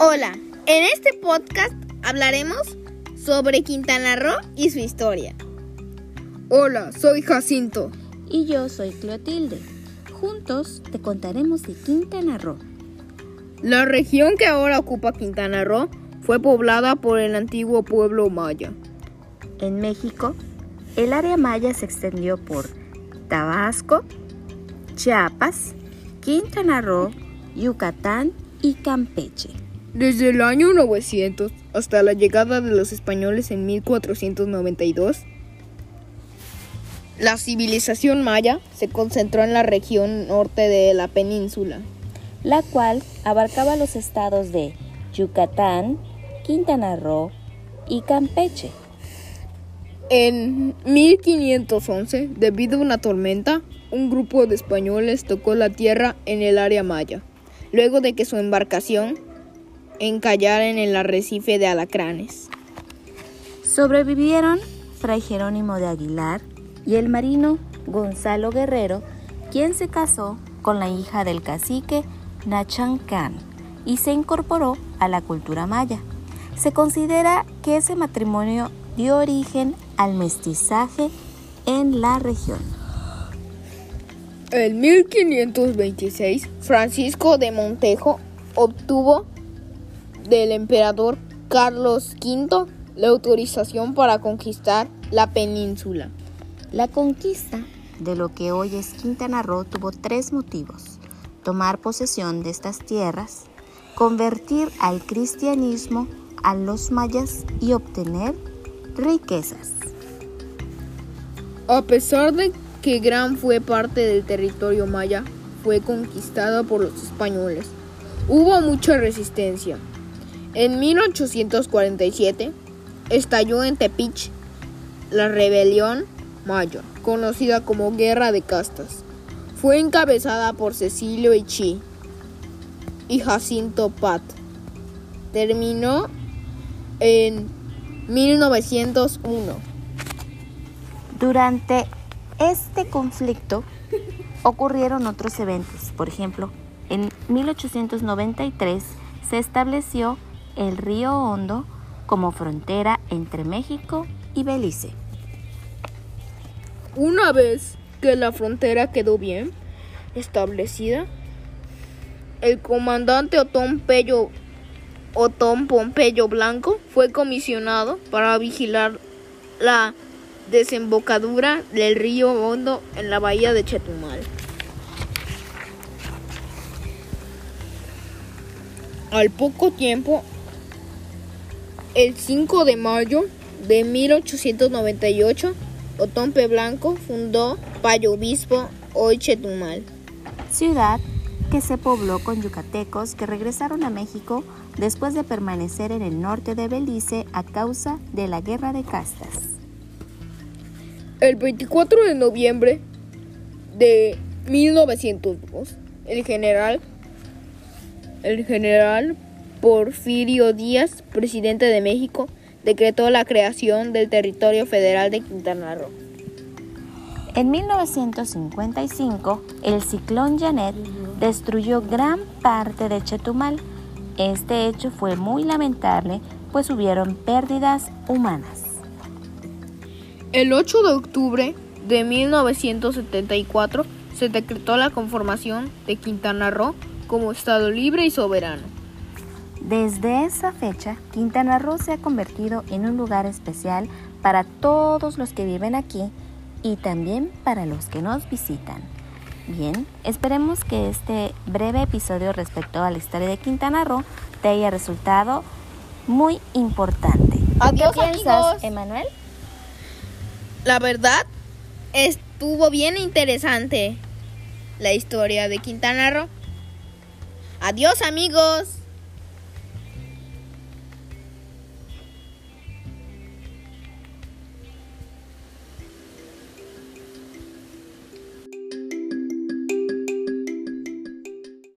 Hola, en este podcast hablaremos sobre Quintana Roo y su historia. Hola, soy Jacinto. Y yo soy Clotilde. Juntos te contaremos de Quintana Roo. La región que ahora ocupa Quintana Roo fue poblada por el antiguo pueblo maya. En México, el área maya se extendió por Tabasco, Chiapas, Quintana Roo, Yucatán y Campeche. Desde el año 900 hasta la llegada de los españoles en 1492, la civilización maya se concentró en la región norte de la península, la cual abarcaba los estados de Yucatán, Quintana Roo y Campeche. En 1511, debido a una tormenta, un grupo de españoles tocó la tierra en el área maya, luego de que su embarcación encallara en el arrecife de alacranes. Sobrevivieron Fray Jerónimo de Aguilar y el marino Gonzalo Guerrero, quien se casó con la hija del cacique Nachan Khan y se incorporó a la cultura maya. Se considera que ese matrimonio dio origen al mestizaje en la región. En 1526, Francisco de Montejo obtuvo del emperador Carlos V la autorización para conquistar la península. La conquista de lo que hoy es Quintana Roo tuvo tres motivos. Tomar posesión de estas tierras, convertir al cristianismo a los mayas y obtener riquezas. A pesar de que Gran fue parte del territorio maya, fue conquistada por los españoles. Hubo mucha resistencia. En 1847 estalló en Tepic la rebelión maya, conocida como Guerra de Castas. Fue encabezada por Cecilio Ichi y Jacinto Pat. Terminó en 1901. Durante este conflicto ocurrieron otros eventos. Por ejemplo, en 1893 se estableció el río Hondo como frontera entre México y Belice. Una vez que la frontera quedó bien establecida, el comandante Otón Pello Otón Pompeyo Blanco fue comisionado para vigilar la desembocadura del río Hondo en la bahía de Chetumal. Al poco tiempo, el 5 de mayo de 1898, Otón P. Blanco fundó Payo Obispo, hoy Chetumal. Ciudad que se pobló con yucatecos que regresaron a México después de permanecer en el norte de Belice a causa de la guerra de castas. El 24 de noviembre de 1902, el general, el general Porfirio Díaz, presidente de México, decretó la creación del territorio federal de Quintana Roo. En 1955, el ciclón Janet destruyó gran parte de Chetumal. Este hecho fue muy lamentable, pues hubieron pérdidas humanas. El 8 de octubre de 1974 se decretó la conformación de Quintana Roo como Estado libre y soberano. Desde esa fecha, Quintana Roo se ha convertido en un lugar especial para todos los que viven aquí y también para los que nos visitan. Bien, esperemos que este breve episodio respecto a la historia de Quintana Roo te haya resultado muy importante. Adiós, ¿Qué piensas. Emanuel? La verdad, estuvo bien interesante la historia de Quintana Roo. Adiós amigos.